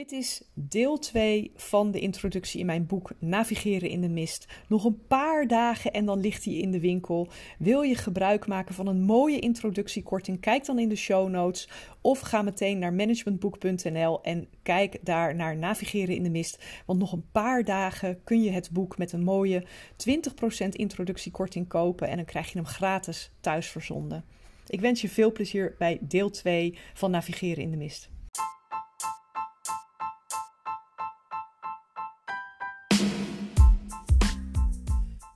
Dit is deel 2 van de introductie in mijn boek Navigeren in de Mist. Nog een paar dagen en dan ligt hij in de winkel. Wil je gebruik maken van een mooie introductiekorting? Kijk dan in de show notes of ga meteen naar managementboek.nl en kijk daar naar Navigeren in de Mist. Want nog een paar dagen kun je het boek met een mooie 20% introductiekorting kopen en dan krijg je hem gratis thuis verzonden. Ik wens je veel plezier bij deel 2 van Navigeren in de Mist.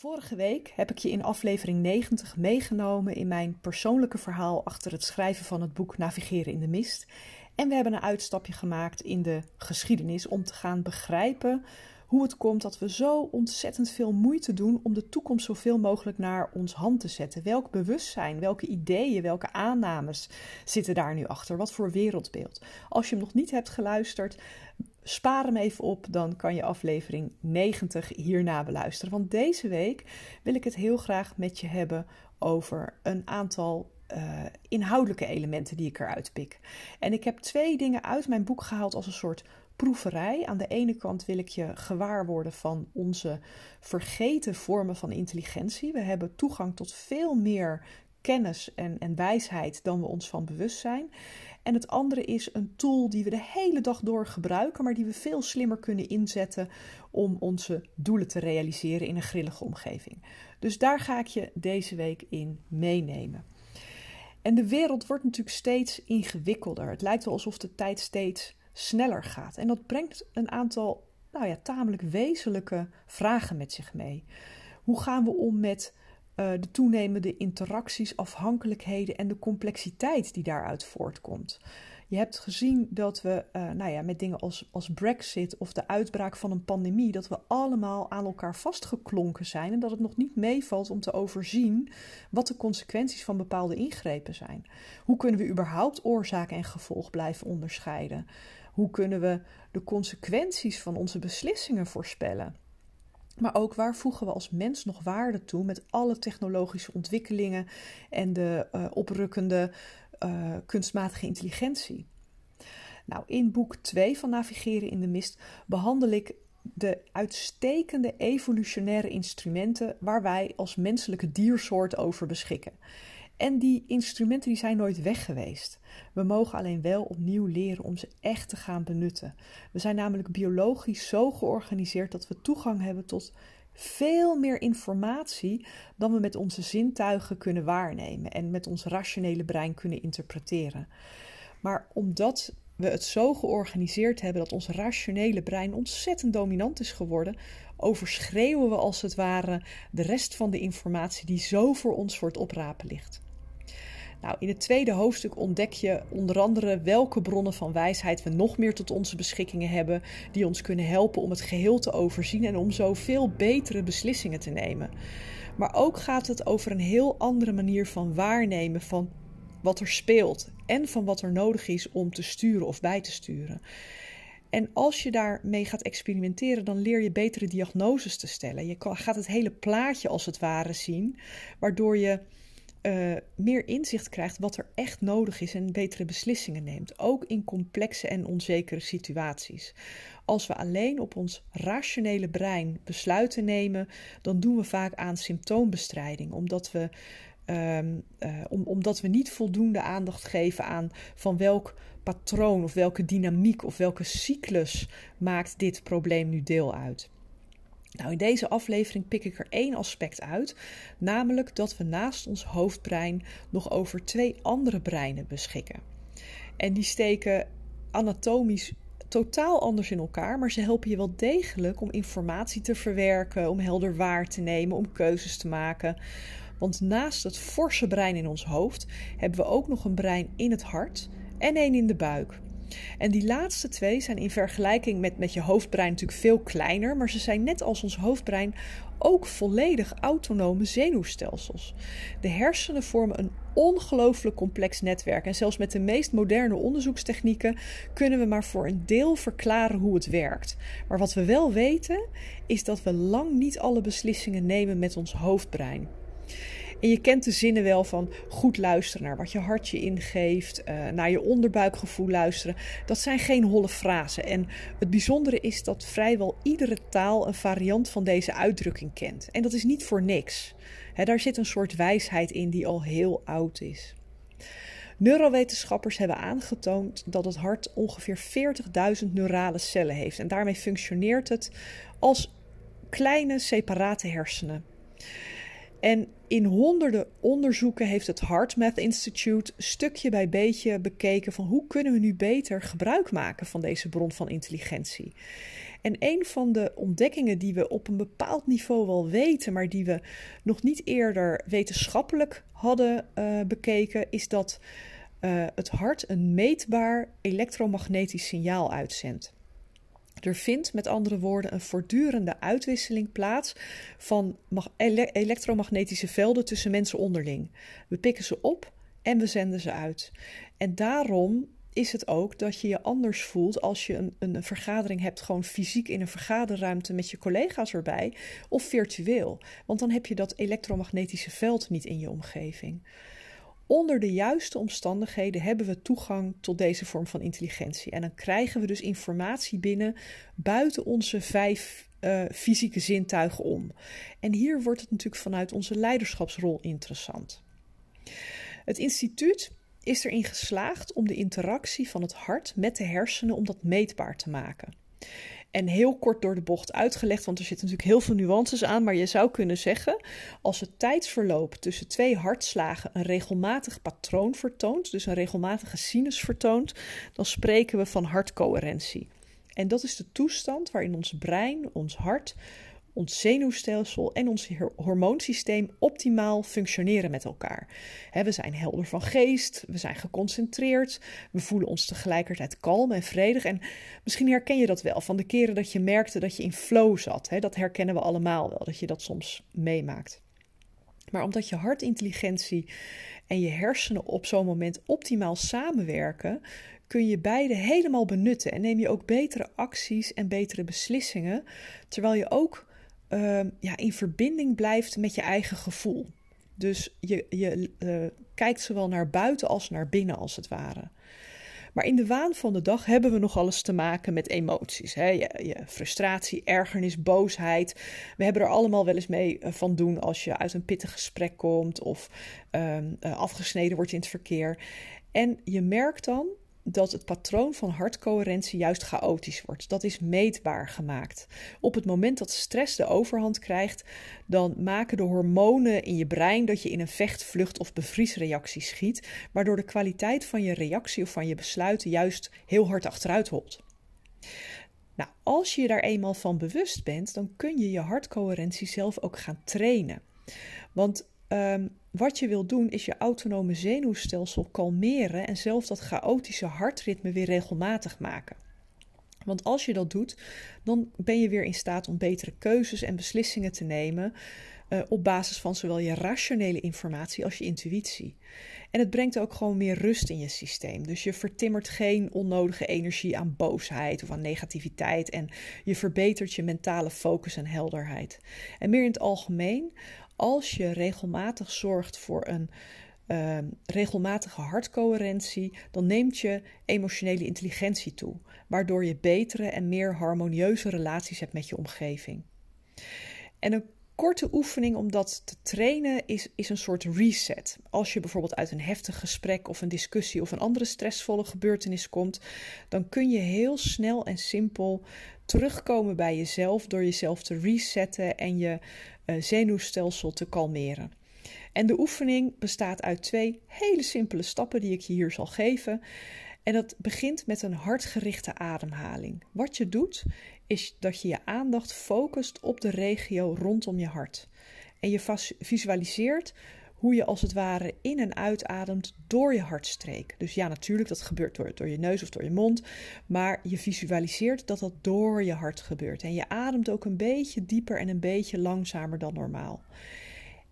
Vorige week heb ik je in aflevering 90 meegenomen in mijn persoonlijke verhaal achter het schrijven van het boek Navigeren in de Mist. En we hebben een uitstapje gemaakt in de geschiedenis om te gaan begrijpen hoe het komt dat we zo ontzettend veel moeite doen om de toekomst zoveel mogelijk naar ons hand te zetten. Welk bewustzijn, welke ideeën, welke aannames zitten daar nu achter? Wat voor wereldbeeld? Als je hem nog niet hebt geluisterd, spaar hem even op, dan kan je aflevering 90 hierna beluisteren. Want deze week wil ik het heel graag met je hebben over een aantal uh, inhoudelijke elementen die ik eruit pik. En ik heb twee dingen uit mijn boek gehaald als een soort proeverij. Aan de ene kant wil ik je gewaar worden van onze vergeten vormen van intelligentie. We hebben toegang tot veel meer kennis en, en wijsheid dan we ons van bewust zijn. En het andere is een tool die we de hele dag door gebruiken, maar die we veel slimmer kunnen inzetten om onze doelen te realiseren in een grillige omgeving. Dus daar ga ik je deze week in meenemen. En de wereld wordt natuurlijk steeds ingewikkelder. Het lijkt wel alsof de tijd steeds sneller gaat. En dat brengt een aantal nou ja, tamelijk wezenlijke vragen met zich mee. Hoe gaan we om met uh, de toenemende interacties, afhankelijkheden en de complexiteit die daaruit voortkomt? Je hebt gezien dat we uh, nou ja, met dingen als, als Brexit of de uitbraak van een pandemie, dat we allemaal aan elkaar vastgeklonken zijn en dat het nog niet meevalt om te overzien wat de consequenties van bepaalde ingrepen zijn. Hoe kunnen we überhaupt oorzaak en gevolg blijven onderscheiden? Hoe kunnen we de consequenties van onze beslissingen voorspellen? Maar ook waar voegen we als mens nog waarde toe met alle technologische ontwikkelingen en de uh, oprukkende uh, kunstmatige intelligentie? Nou, in boek 2 van Navigeren in de Mist behandel ik de uitstekende evolutionaire instrumenten waar wij als menselijke diersoort over beschikken. En die instrumenten die zijn nooit weg geweest. We mogen alleen wel opnieuw leren om ze echt te gaan benutten. We zijn namelijk biologisch zo georganiseerd dat we toegang hebben tot veel meer informatie dan we met onze zintuigen kunnen waarnemen en met ons rationele brein kunnen interpreteren. Maar omdat we het zo georganiseerd hebben dat ons rationele brein ontzettend dominant is geworden, overschreeuwen we als het ware de rest van de informatie die zo voor ons voor het oprapen ligt. Nou, in het tweede hoofdstuk ontdek je onder andere welke bronnen van wijsheid we nog meer tot onze beschikkingen hebben, die ons kunnen helpen om het geheel te overzien en om zo veel betere beslissingen te nemen. Maar ook gaat het over een heel andere manier van waarnemen van wat er speelt en van wat er nodig is om te sturen of bij te sturen. En als je daarmee gaat experimenteren, dan leer je betere diagnoses te stellen. Je gaat het hele plaatje als het ware zien, waardoor je uh, meer inzicht krijgt wat er echt nodig is en betere beslissingen neemt, ook in complexe en onzekere situaties. Als we alleen op ons rationele brein besluiten nemen, dan doen we vaak aan symptoombestrijding, omdat we, um, uh, om, omdat we niet voldoende aandacht geven aan van welk patroon of welke dynamiek of welke cyclus maakt dit probleem nu deel uit. Nou, in deze aflevering pik ik er één aspect uit, namelijk dat we naast ons hoofdbrein nog over twee andere breinen beschikken. En die steken anatomisch totaal anders in elkaar, maar ze helpen je wel degelijk om informatie te verwerken, om helder waar te nemen, om keuzes te maken. Want naast het forse brein in ons hoofd hebben we ook nog een brein in het hart en één in de buik. En die laatste twee zijn in vergelijking met, met je hoofdbrein natuurlijk veel kleiner, maar ze zijn net als ons hoofdbrein ook volledig autonome zenuwstelsels. De hersenen vormen een ongelooflijk complex netwerk en zelfs met de meest moderne onderzoekstechnieken kunnen we maar voor een deel verklaren hoe het werkt. Maar wat we wel weten is dat we lang niet alle beslissingen nemen met ons hoofdbrein. En je kent de zinnen wel van goed luisteren naar wat je hartje ingeeft, uh, naar je onderbuikgevoel luisteren. Dat zijn geen holle frasen. En het bijzondere is dat vrijwel iedere taal een variant van deze uitdrukking kent. En dat is niet voor niks. daar zit een soort wijsheid in die al heel oud is. Neurowetenschappers hebben aangetoond dat het hart ongeveer 40.000 neurale cellen heeft. En daarmee functioneert het als kleine separate hersenen. En in honderden onderzoeken heeft het HeartMath Institute stukje bij beetje bekeken van hoe kunnen we nu beter gebruik maken van deze bron van intelligentie. En een van de ontdekkingen die we op een bepaald niveau wel weten, maar die we nog niet eerder wetenschappelijk hadden uh, bekeken, is dat uh, het hart een meetbaar elektromagnetisch signaal uitzendt. Er vindt met andere woorden een voortdurende uitwisseling plaats van elektromagnetische velden tussen mensen onderling. We pikken ze op en we zenden ze uit. En daarom is het ook dat je je anders voelt als je een, een, vergadering hebt, gewoon fysiek in een vergaderruimte met je collega's erbij, of virtueel. Want dan heb je dat elektromagnetische veld niet in je omgeving. Onder de juiste omstandigheden hebben we toegang tot deze vorm van intelligentie. En dan krijgen we dus informatie binnen buiten onze vijf uh, fysieke zintuigen om. En hier wordt het natuurlijk vanuit onze leiderschapsrol interessant. Het instituut is erin geslaagd om de interactie van het hart met de hersenen om dat meetbaar te maken. En heel kort door de bocht uitgelegd, want er zitten natuurlijk heel veel nuances aan. Maar je zou kunnen zeggen, als het tijdsverloop tussen twee hartslagen een regelmatig patroon vertoont, dus een regelmatige sinus vertoont, dan spreken we van hartcoherentie. En dat is de toestand waarin ons brein, ons hart, ons zenuwstelsel en ons hormoonsysteem optimaal functioneren met elkaar. we zijn helder van geest, we zijn geconcentreerd, we voelen ons tegelijkertijd kalm en vredig. En misschien herken je dat wel van de keren dat je merkte dat je in flow zat. dat herkennen we allemaal wel, dat je dat soms meemaakt. Maar omdat je hartintelligentie en je hersenen op zo'n moment optimaal samenwerken, kun je beide helemaal benutten en neem je ook betere acties en betere beslissingen, terwijl je ook Ehm, ja, in verbinding blijft met je eigen gevoel. Dus je, je uh, kijkt zowel naar buiten als naar binnen, als het ware. Maar in de waan van de dag hebben we nog alles te maken met emoties. Hè? Je, je, frustratie, ergernis, boosheid. We hebben er allemaal wel eens mee uh, van doen als je uit een pittig gesprek komt of um, uh, afgesneden wordt in het verkeer. En je merkt dan dat het patroon van hartcoherentie juist chaotisch wordt. Dat is meetbaar gemaakt. Op het moment dat stress de overhand krijgt, dan maken de hormonen in je brein dat je in een vecht, vlucht of bevriesreactie schiet, waardoor de kwaliteit van je reactie of van je besluiten juist heel hard achteruit holt. Nou, als je je daar eenmaal van bewust bent, dan kun je je hartcoherentie zelf ook gaan trainen. Want Um, wat je wil doen is je autonome zenuwstelsel kalmeren en zelf dat chaotische hartritme weer regelmatig maken. Want als je dat doet, dan ben je weer in staat om betere keuzes en beslissingen te nemen uh, op basis van zowel je rationele informatie als je intuïtie. En het brengt ook gewoon meer rust in je systeem. Dus je vertimmert geen onnodige energie aan boosheid of aan negativiteit en je verbetert je mentale focus en helderheid. En meer in het algemeen, als je regelmatig zorgt voor een uh, regelmatige hartcoherentie, dan neemt je emotionele intelligentie toe, waardoor je betere en meer harmonieuze relaties hebt met je omgeving. En een korte oefening om dat te trainen is, is een soort reset. Als je bijvoorbeeld uit een heftig gesprek of een discussie of een andere stressvolle gebeurtenis komt, dan kun je heel snel en simpel terugkomen bij jezelf door jezelf te resetten en je uh, zenuwstelsel te kalmeren. En de oefening bestaat uit twee hele simpele stappen die ik je hier zal geven. En dat begint met een hartgerichte ademhaling. Wat je doet, is dat je je aandacht focust op de regio rondom je hart. En je visualiseert hoe je als het ware in en uitademt door je hartstreek. Dus ja, natuurlijk, dat gebeurt door, door je neus of door je mond, maar je visualiseert dat dat door je hart gebeurt. En je ademt ook een beetje dieper en een beetje langzamer dan normaal.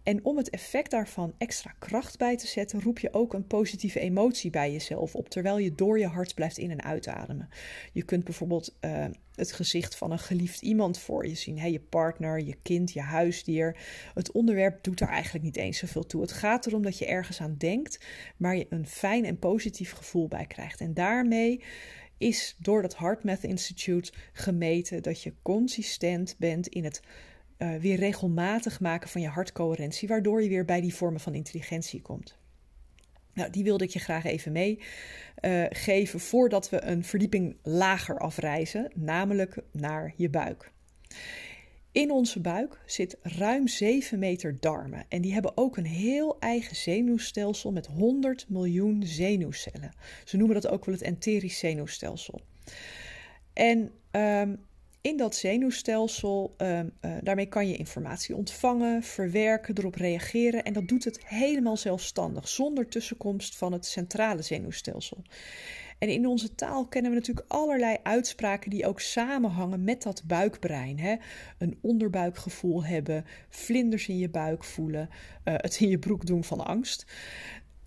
En om het effect daarvan extra kracht bij te zetten, roep je ook een positieve emotie bij jezelf op, terwijl je door je hart blijft in- en uitademen. Je kunt bijvoorbeeld uh, het gezicht van een geliefd iemand voor je zien. Hè? Je partner, je kind, je huisdier. Het onderwerp doet daar eigenlijk niet eens zoveel toe. Het gaat erom dat je ergens aan denkt, maar je een fijn en positief gevoel bij krijgt. En daarmee is door dat HeartMath Institute gemeten dat je consistent bent in het uh, weer regelmatig maken van je hartcoherentie, waardoor je weer bij die vormen van intelligentie komt. Nou, die wilde ik je graag even meegeven uh, voordat we een verdieping lager afreizen, namelijk naar je buik. In onze buik zit ruim 7 meter darmen en die hebben ook een heel eigen zenuwstelsel met 100 miljoen zenuwcellen. Ze noemen dat ook wel het enterisch zenuwstelsel. En um, in dat zenuwstelsel, um, uh, daarmee kan je informatie ontvangen, verwerken, erop reageren. En dat doet het helemaal zelfstandig, zonder tussenkomst van het centrale zenuwstelsel. En in onze taal kennen we natuurlijk allerlei uitspraken die ook samenhangen met dat buikbrein. Hè? Een onderbuikgevoel hebben, vlinders in je buik voelen, uh, het in je broek doen van angst.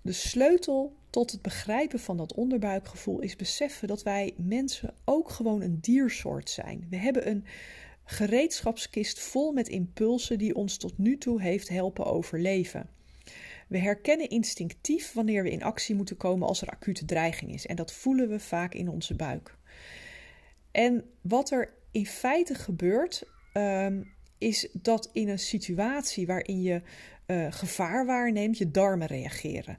De sleutel tot het begrijpen van dat onderbuikgevoel is beseffen dat wij mensen ook gewoon een diersoort zijn. We hebben een gereedschapskist vol met impulsen die ons tot nu toe heeft helpen overleven. We herkennen instinctief wanneer we in actie moeten komen als er acute dreiging is. En dat voelen we vaak in onze buik. En wat er in feite gebeurt, um, is dat in een situatie waarin je uh, gevaar waarneemt, je darmen reageren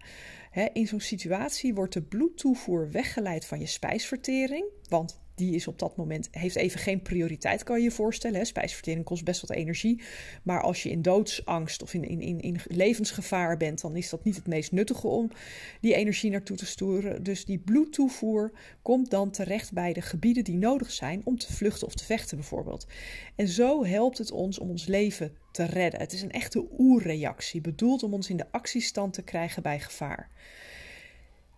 in zo'n situatie wordt de bloedtoevoer weggeleid van je spijsvertering, want die is op dat moment, heeft even geen prioriteit, kan je je voorstellen. Spijsvertering kost best wat energie. Maar als je in doodsangst of in, in, in, in levensgevaar bent, dan is dat niet het meest nuttige om die energie naartoe te sturen. Dus die bloedtoevoer komt dan terecht bij de gebieden die nodig zijn om te vluchten of te vechten, bijvoorbeeld. En zo helpt het ons om ons leven te redden. Het is een echte oerreactie, bedoeld om ons in de actiestand te krijgen bij gevaar.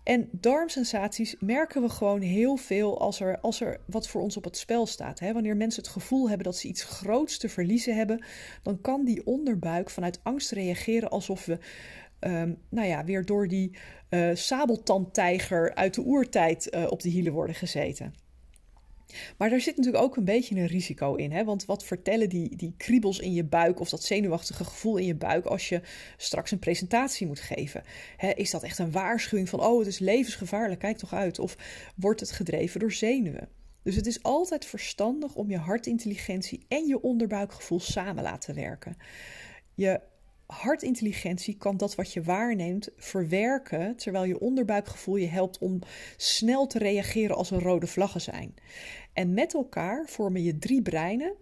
En darmsensaties merken we gewoon heel veel als er, als er wat voor ons op het spel staat. Hè? Wanneer mensen het gevoel hebben dat ze iets groots te verliezen hebben, dan kan die onderbuik vanuit angst reageren alsof we um, nou ja, weer door die uh, sabeltandtijger uit de oertijd uh, op de hielen worden gezeten. Maar daar zit natuurlijk ook een beetje een risico in. Hè? Want wat vertellen die, die kriebels in je buik of dat zenuwachtige gevoel in je buik als je straks een presentatie moet geven? Hè, is dat echt een waarschuwing van, oh, het is levensgevaarlijk, kijk toch uit? Of wordt het gedreven door zenuwen? Dus het is altijd verstandig om je hartintelligentie en je onderbuikgevoel samen laten werken. Je hartintelligentie kan dat wat je waarneemt verwerken, terwijl je onderbuikgevoel je helpt om snel te reageren als er rode vlaggen zijn. En met elkaar vormen je drie breinen,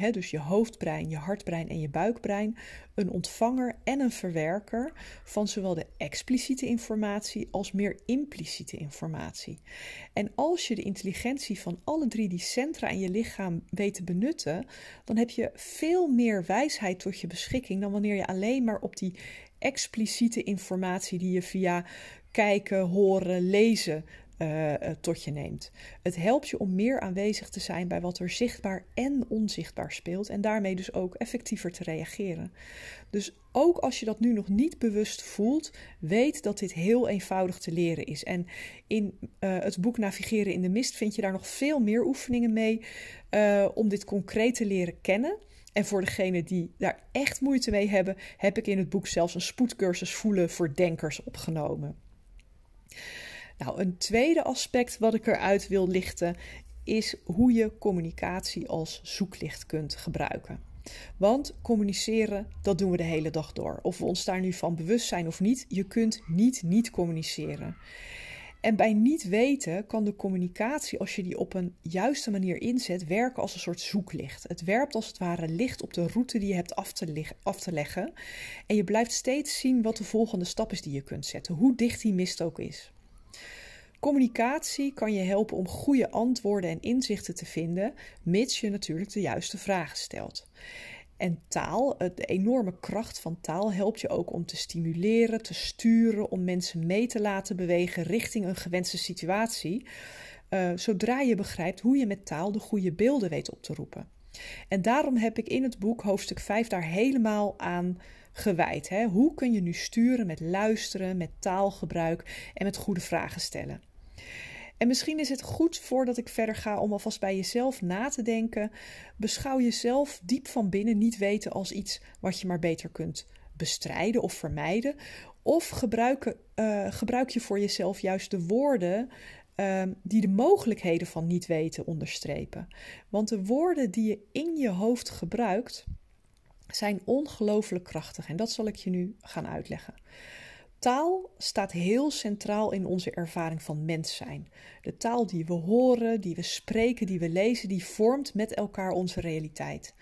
hè, dus je hoofdbrein, je hartbrein en je buikbrein, een ontvanger en een verwerker van zowel de expliciete informatie als meer impliciete informatie. En als je de intelligentie van alle drie die centra in je lichaam weet te benutten, dan heb je veel meer wijsheid tot je beschikking dan wanneer je alleen maar op die expliciete informatie die je via kijken, horen, lezen uh, tot je neemt. Het helpt je om meer aanwezig te zijn bij wat er zichtbaar en onzichtbaar speelt en daarmee dus ook effectiever te reageren. Dus ook als je dat nu nog niet bewust voelt, weet dat dit heel eenvoudig te leren is. En in uh, het boek Navigeren in de Mist vind je daar nog veel meer oefeningen mee om dit concreet te leren kennen. En voor degenen die daar echt moeite mee hebben, heb ik in het boek zelfs een spoedcursus voelen voor denkers opgenomen. Nou, een tweede aspect wat ik eruit wil lichten is hoe je communicatie als zoeklicht kunt gebruiken. Want communiceren, dat doen we de hele dag door. Of we ons daar nu van bewust zijn of niet, je kunt niet niet communiceren. En bij niet weten kan de communicatie, als je die op een juiste manier inzet, werken als een soort zoeklicht. Het werpt als het ware licht op de route die je hebt af te, af te leggen. En je blijft steeds zien wat de volgende stap is die je kunt zetten, hoe dicht die mist ook is. Communicatie kan je helpen om goede antwoorden en inzichten te vinden, mits je natuurlijk de juiste vragen stelt. En taal, de enorme kracht van taal, helpt je ook om te stimuleren, te sturen, om mensen mee te laten bewegen richting een gewenste situatie. Uh, zodra je begrijpt hoe je met taal de goede beelden weet op te roepen. En daarom heb ik in het boek hoofdstuk 5 daar helemaal aan gewijd. Hè? Hoe kun je nu sturen met luisteren, met taalgebruik en met goede vragen stellen? En misschien is het goed voordat ik verder ga om alvast bij jezelf na te denken. Beschouw jezelf diep van binnen niet weten als iets wat je maar beter kunt bestrijden of vermijden. Of gebruik, uh, gebruik je voor jezelf juist de woorden uh, die de mogelijkheden van niet weten onderstrepen. Want de woorden die je in je hoofd gebruikt zijn ongelooflijk krachtig. En dat zal ik je nu gaan uitleggen. Taal staat heel centraal in onze ervaring van mens zijn. De taal die we horen, die we spreken, die we lezen, die vormt met elkaar onze realiteit.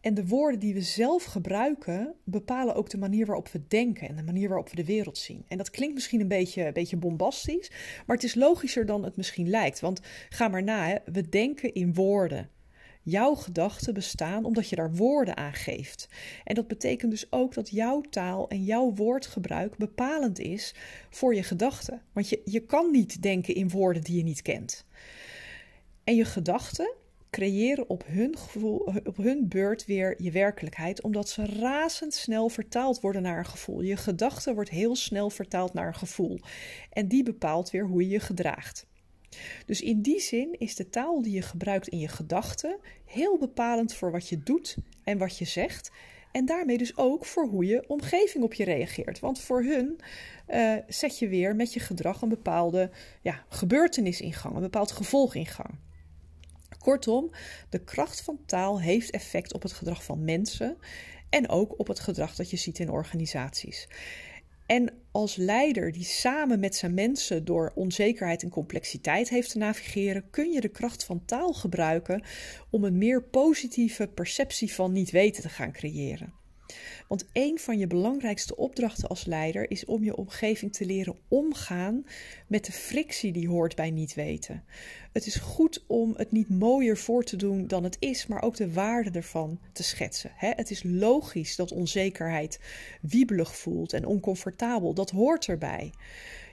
En de woorden die we zelf gebruiken bepalen ook de manier waarop we denken en de manier waarop we de wereld zien. En dat klinkt misschien een beetje, een beetje bombastisch, maar het is logischer dan het misschien lijkt. Want ga maar na, hè. we denken in woorden. Jouw gedachten bestaan omdat je daar woorden aan geeft. En dat betekent dus ook dat jouw taal en jouw woordgebruik bepalend is voor je gedachten. Want je, je kan niet denken in woorden die je niet kent. En je gedachten creëren op hun, gevoel, op hun beurt weer je werkelijkheid, omdat ze razendsnel vertaald worden naar een gevoel. Je gedachte wordt heel snel vertaald naar een gevoel. En die bepaalt weer hoe je je gedraagt. Dus in die zin is de taal die je gebruikt in je gedachten heel bepalend voor wat je doet en wat je zegt. En daarmee dus ook voor hoe je omgeving op je reageert. Want voor hun uh, zet je weer met je gedrag een bepaalde ja, gebeurtenis in gang, een bepaald gevolg in gang. Kortom, de kracht van taal heeft effect op het gedrag van mensen en ook op het gedrag dat je ziet in organisaties. En als leider die samen met zijn mensen door onzekerheid en complexiteit heeft te navigeren, kun je de kracht van taal gebruiken om een meer positieve perceptie van niet weten te gaan creëren. Want een van je belangrijkste opdrachten als leider is om je omgeving te leren omgaan met de frictie die hoort bij niet weten. Het is goed om het niet mooier voor te doen dan het is, maar ook de waarde ervan te schetsen. Het is logisch dat onzekerheid wiebelig voelt en oncomfortabel. Dat hoort erbij.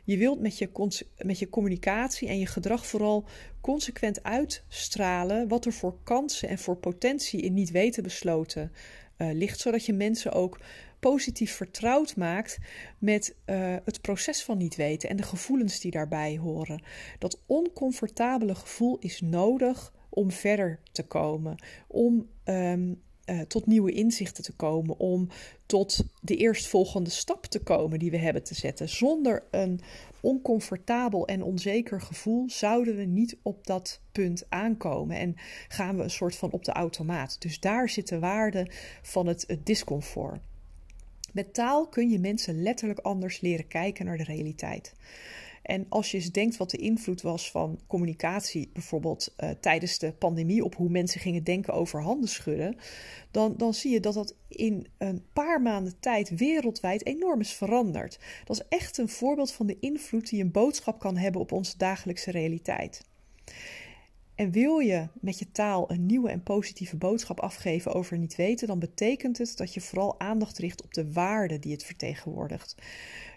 Je wilt met je, met je communicatie en je gedrag vooral consequent uitstralen wat er voor kansen en voor potentie in niet weten besloten uh, ligt, zodat je mensen ook positief vertrouwd maakt met uh, het proces van niet weten en de gevoelens die daarbij horen. Dat oncomfortabele gevoel is nodig om verder te komen, om um, uh, tot nieuwe inzichten te komen, om tot de eerstvolgende stap te komen die we hebben te zetten. Zonder een oncomfortabel en onzeker gevoel zouden we niet op dat punt aankomen en gaan we een soort van op de automaat. Dus daar zit de waarde van het discomfort. Met taal kun je mensen letterlijk anders leren kijken naar de realiteit. En als je eens denkt wat de invloed was van communicatie, bijvoorbeeld uh, tijdens de pandemie, op hoe mensen gingen denken over handen schudden, dan, dan zie je dat dat in een paar maanden tijd wereldwijd enorm is veranderd. Dat is echt een voorbeeld van de invloed die een boodschap kan hebben op onze dagelijkse realiteit. En wil je met je taal een nieuwe en positieve boodschap afgeven over niet weten, dan betekent het dat je vooral aandacht richt op de waarden die het vertegenwoordigt.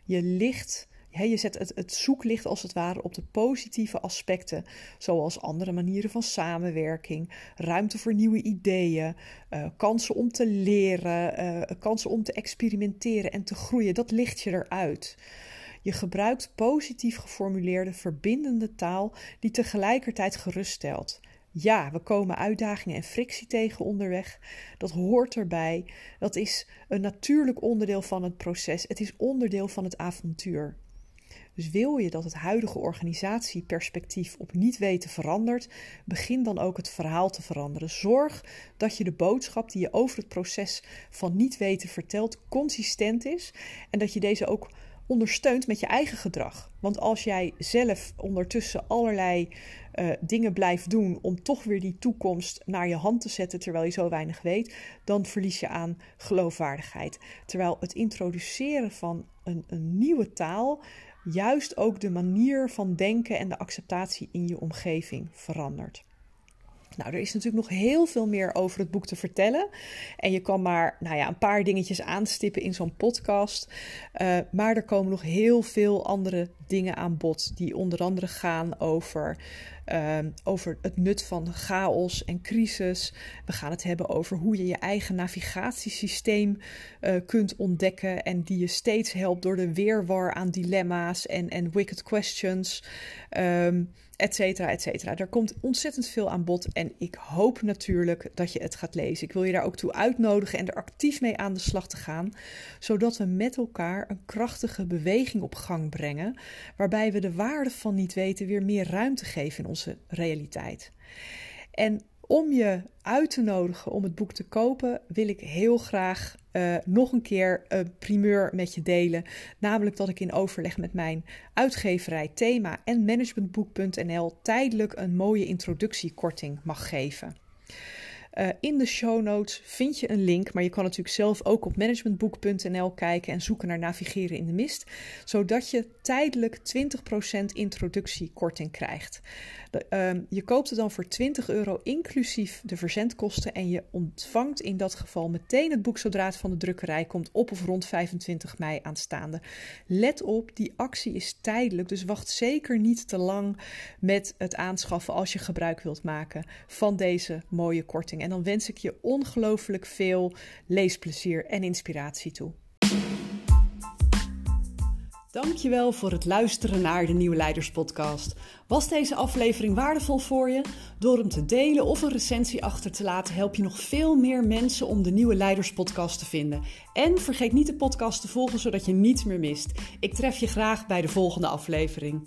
Je licht je zet het, het zoeklicht als het ware op de positieve aspecten, zoals andere manieren van samenwerking, ruimte voor nieuwe ideeën, uh, kansen om te leren, uh, kansen om te experimenteren en te groeien. Dat licht je eruit. Je gebruikt positief geformuleerde, verbindende taal die tegelijkertijd geruststelt. Ja, we komen uitdagingen en frictie tegen onderweg. Dat hoort erbij. Dat is een natuurlijk onderdeel van het proces. Het is onderdeel van het avontuur. Dus wil je dat het huidige organisatieperspectief op niet weten verandert, begin dan ook het verhaal te veranderen. Zorg dat je de boodschap die je over het proces van niet weten vertelt consistent is en dat je deze ook ondersteunt met je eigen gedrag. Want als jij zelf ondertussen allerlei uh, dingen blijft doen om toch weer die toekomst naar je hand te zetten terwijl je zo weinig weet, dan verlies je aan geloofwaardigheid. Terwijl het introduceren van een, een nieuwe taal juist ook de manier van denken en de acceptatie in je omgeving verandert. Nou, er is natuurlijk nog heel veel meer over het boek te vertellen. En je kan maar nou ja, een paar dingetjes aanstippen in zo'n podcast. Uh, maar er komen nog heel veel andere dingen aan bod. Die onder andere gaan over, uh, over het nut van chaos en crisis. We gaan het hebben over hoe je je eigen navigatiesysteem uh, kunt ontdekken. En die je steeds helpt door de weerwar aan dilemma's en, en wicked questions. Um, et cetera, et. Er komt ontzettend veel aan bod en ik hoop natuurlijk dat je het gaat lezen. Ik wil je daar ook toe uitnodigen en er actief mee aan de slag te gaan, zodat we met elkaar een krachtige beweging op gang brengen, waarbij we de waarde van niet weten weer meer ruimte geven in onze realiteit. En om je uit te nodigen om het boek te kopen, wil ik heel graag uh, nog een keer een primeur met je delen. Namelijk dat ik in overleg met mijn uitgeverij Thema en managementboek.nl tijdelijk een mooie introductiekorting mag geven. Uh, in de show notes vind je een link, maar je kan natuurlijk zelf ook op managementboek.nl kijken en zoeken naar navigeren in de mist, zodat je tijdelijk 20% introductiekorting krijgt. Ehm, je koopt het dan voor 20 euro inclusief de verzendkosten en je ontvangt in dat geval meteen het boek zodra het van de drukkerij komt op of rond 25 mei aanstaande. Let op, die actie is tijdelijk, dus wacht zeker niet te lang met het aanschaffen als je gebruik wilt maken van deze mooie korting. En dan wens ik je ongelooflijk veel leesplezier en inspiratie toe. Dankjewel voor het luisteren naar de Nieuwe Leiders Podcast. Was deze aflevering waardevol voor je? Door hem te delen of een recensie achter te laten, help je nog veel meer mensen om de Nieuwe Leiders Podcast te vinden. En vergeet niet de podcast te volgen zodat je niets meer mist. Ik tref je graag bij de volgende aflevering.